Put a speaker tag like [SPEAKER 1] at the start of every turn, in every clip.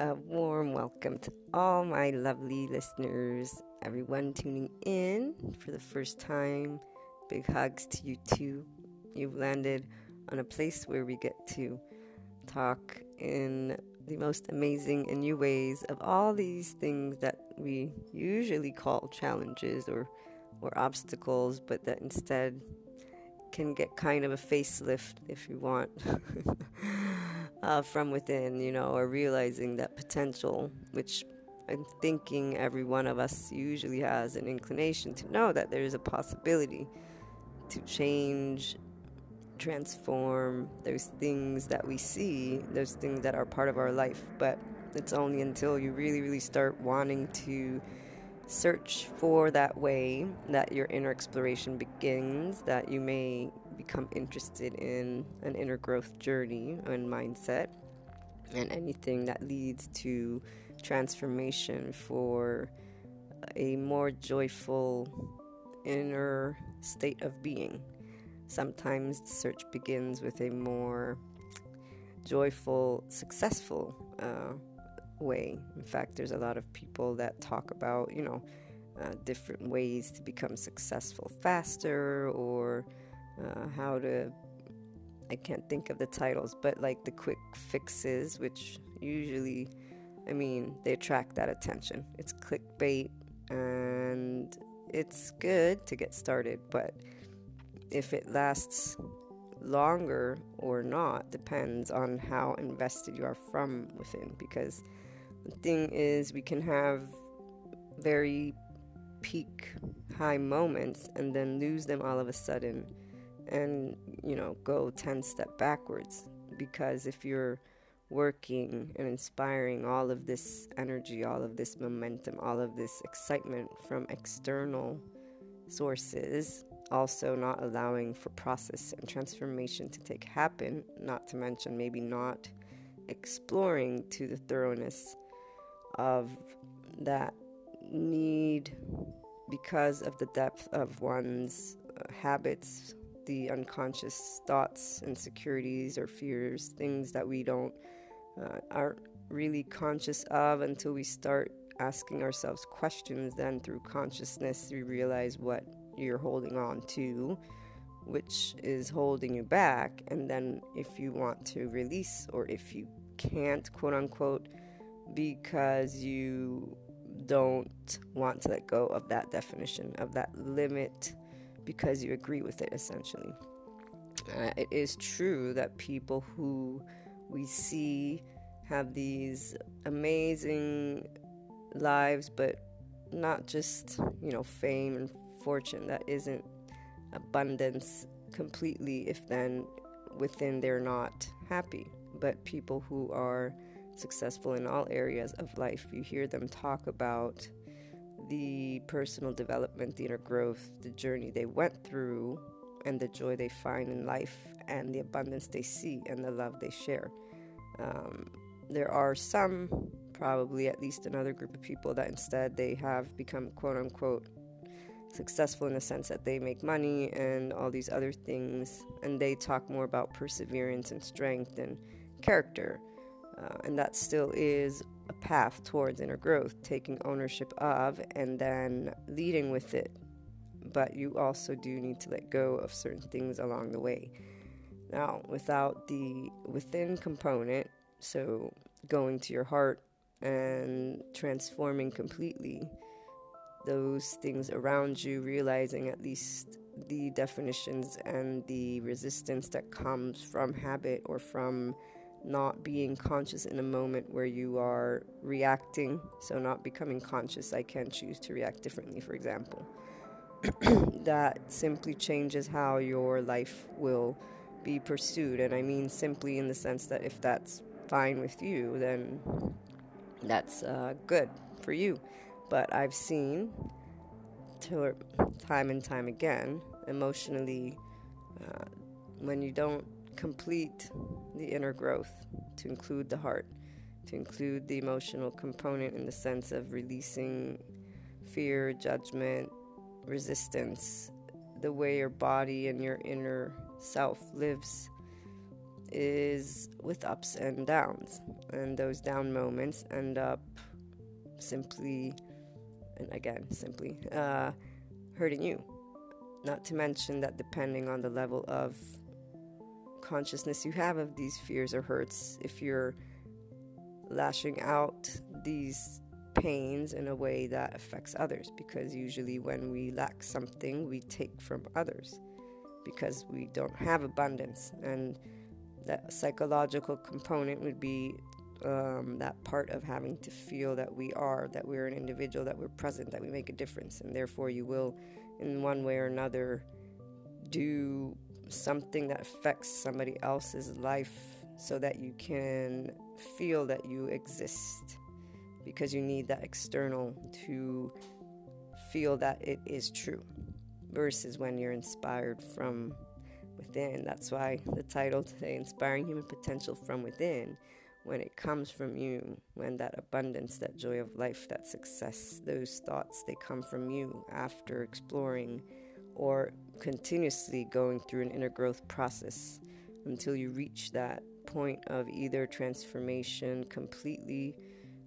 [SPEAKER 1] A warm welcome to all my lovely listeners, everyone tuning in for the first time. Big hugs to you too. You've landed on a place where we get to talk in the most amazing and new ways of all these things that we usually call challenges or or obstacles, but that instead can get kind of a facelift if you want uh, from within, you know, or realizing that potential, which I'm thinking every one of us usually has an inclination to know that there is a possibility to change, transform those things that we see, those things that are part of our life. But it's only until you really, really start wanting to search for that way that your inner exploration begins, that you may become interested in an inner growth journey and mindset, and anything that leads to transformation for a more joyful inner state of being. Sometimes the search begins with a more joyful, successful uh, way. In fact, there's a lot of people that talk about, you know, uh, different ways to become successful faster or uh, how to. I can't think of the titles, but like the quick fixes, which usually, I mean, they attract that attention. It's clickbait and it's good to get started, but if it lasts longer or not depends on how invested you are from within because the thing is, we can have very peak high moments and then lose them all of a sudden and, you know, go 10 step backwards. Because if you're working and inspiring all of this energy, all of this momentum, all of this excitement from external sources, also not allowing for process and transformation to take happen, not to mention maybe not exploring to the thoroughness of that need because of the depth of one's uh, habits, the unconscious thoughts, insecurities, or fears, things that we don't uh, aren't really conscious of until we start asking ourselves questions. Then, through consciousness, we realize what you're holding on to, which is holding you back. And then, if you want to release, or if you can't, quote unquote, because you don't want to let go of that definition, of that limit, because you agree with it essentially. Uh, it is true that people who we see have these amazing lives, but not just, you know, fame and fortune. That isn't abundance completely if then within they're not happy. But people who are successful in all areas of life. You hear them talk about the personal development, the inner growth, the journey they went through, and the joy they find in life, and the abundance they see, and the love they share. Um, there are some, probably at least another group of people, that instead they have become quote unquote successful in the sense that they make money and all these other things, and they talk more about perseverance and strength and character. Uh, and that still is a path towards inner growth, taking ownership of and then leading with it. But you also do need to let go of certain things along the way. Now, without the within component, so going to your heart and transforming completely those things around you, realizing at least the definitions and the resistance that comes from habit or from not being conscious in a moment where you are reacting. So, not becoming conscious, I can choose to react differently, for example. that simply changes how your life will be pursued. And I mean simply in the sense that if that's fine with you, then that's uh, good for you. But I've seen time and time again, emotionally, uh, when you don't complete the inner growth, to include the heart, to include the emotional component in the sense of releasing fear, judgment, resistance, the way your body and your inner self lives is with ups and downs. And those down moments end up simply, and again, simply, uh, hurting you. Not to mention that depending on the level of consciousness you have of these fears or hurts, if you're lashing out these pains in a way that affects others, because usually when we lack something, we take from others because we don't have abundance. And that psychological component would be um, that part of having to feel that we are, that we're an individual, that we're present, that we make a difference, and therefore you will, in one way or another, do something that affects somebody else's life so that you can feel that you exist because you need that external to feel that it is true versus when you're inspired from within. That's why the title today, Inspiring Human Potential from Within, when it comes from you, when that abundance, that joy of life, that success, those thoughts, they come from you after exploring or continuously going through an inner growth process until you reach that point of either transformation completely,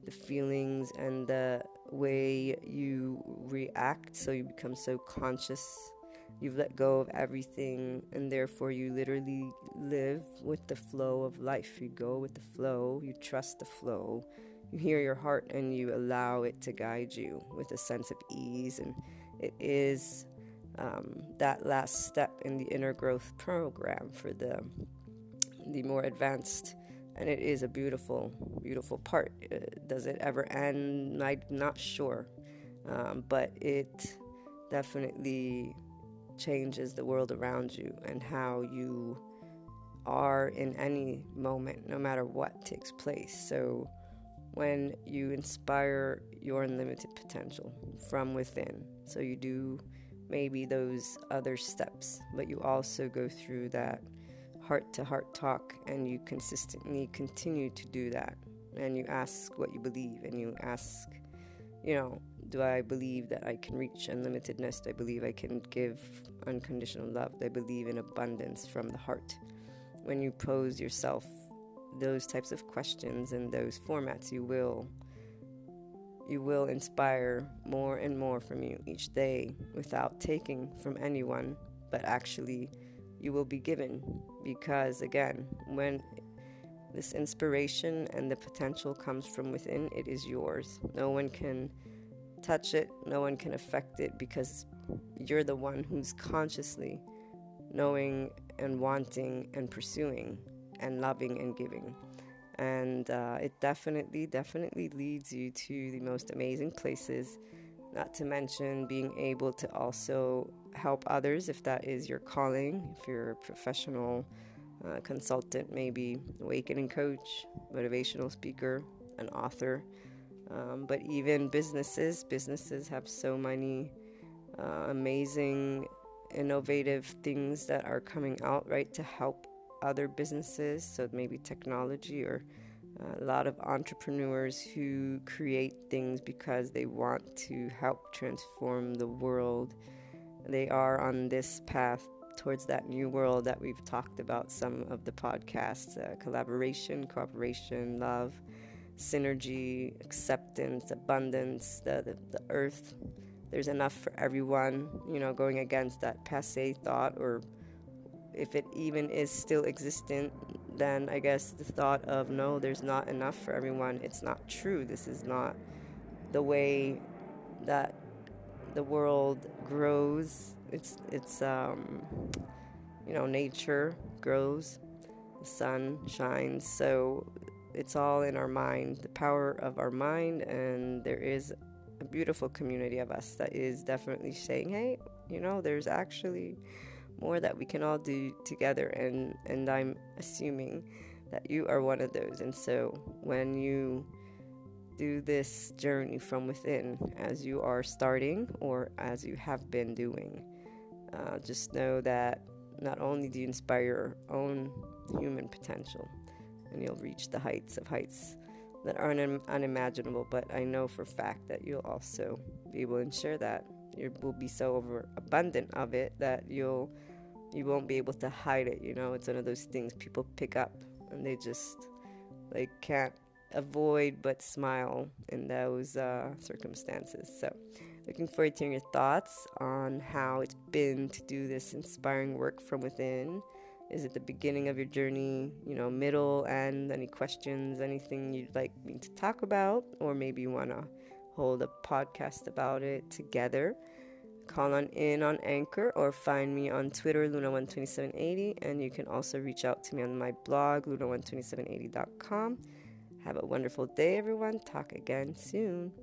[SPEAKER 1] the feelings and the way you react, so you become so conscious. You've let go of everything, and therefore you literally live with the flow of life. You go with the flow, you trust the flow, you hear your heart, and you allow it to guide you with a sense of ease. And it is um, that last step in the inner growth program for the the more advanced and it is a beautiful beautiful part. Uh, does it ever end? I'm not sure. Um, but it definitely changes the world around you and how you are in any moment no matter what takes place. So when you inspire your unlimited potential from within so you do maybe those other steps but you also go through that heart to heart talk and you consistently continue to do that and you ask what you believe and you ask, you know, do I believe that I can reach unlimitedness? Do I believe I can give unconditional love? Do I believe in abundance from the heart? When you pose yourself those types of questions and those formats, you will you will inspire more and more from you each day without taking from anyone, but actually you will be given. Because again, when this inspiration and the potential comes from within, it is yours. No one can touch it, no one can affect it because you're the one who's consciously knowing and wanting and pursuing and loving and giving. And uh, it definitely, definitely leads you to the most amazing places not to mention being able to also help others if that is your calling, if you're a professional uh, consultant, maybe awakening coach, motivational speaker, an author. Um, but even businesses, businesses have so many uh, amazing, innovative things that are coming out, right, to help other businesses. So maybe technology or a lot of entrepreneurs who create things because they want to help transform the world. They are on this path towards that new world that we've talked about some of the podcasts uh, collaboration, cooperation, love, synergy, acceptance, abundance, the, the, the earth. There's enough for everyone, you know, going against that passe thought or if it even is still existent, then I guess the thought of no, there's not enough for everyone, it's not true. This is not the way that the world grows. It's it's um, you know nature grows, the sun shines. So it's all in our mind, the power of our mind, and there is a beautiful community of us that is definitely saying, hey, you know, there's actually more that we can all do together and and I'm assuming that you are one of those. And so when you do this journey from within as you are starting or as you have been doing uh, just know that not only do you inspire your own human potential and you'll reach the heights of heights that are un- unimaginable but i know for fact that you'll also be able to share that. You will be so overabundant of it that you'll you won't be able to hide it. You know, it's one of those things people pick up and they just like can't avoid but smile in those uh, circumstances. So, looking forward to hearing your thoughts on how it's been to do this inspiring work from within. Is it the beginning of your journey, you know, middle, end? Any questions, anything you'd like me to talk about, or maybe you want to hold a podcast about it together? Call on in on Anchor or find me on Twitter, Luna12780, and you can also reach out to me on my blog, Luna12780.com. Have a wonderful day, everyone. Talk again soon.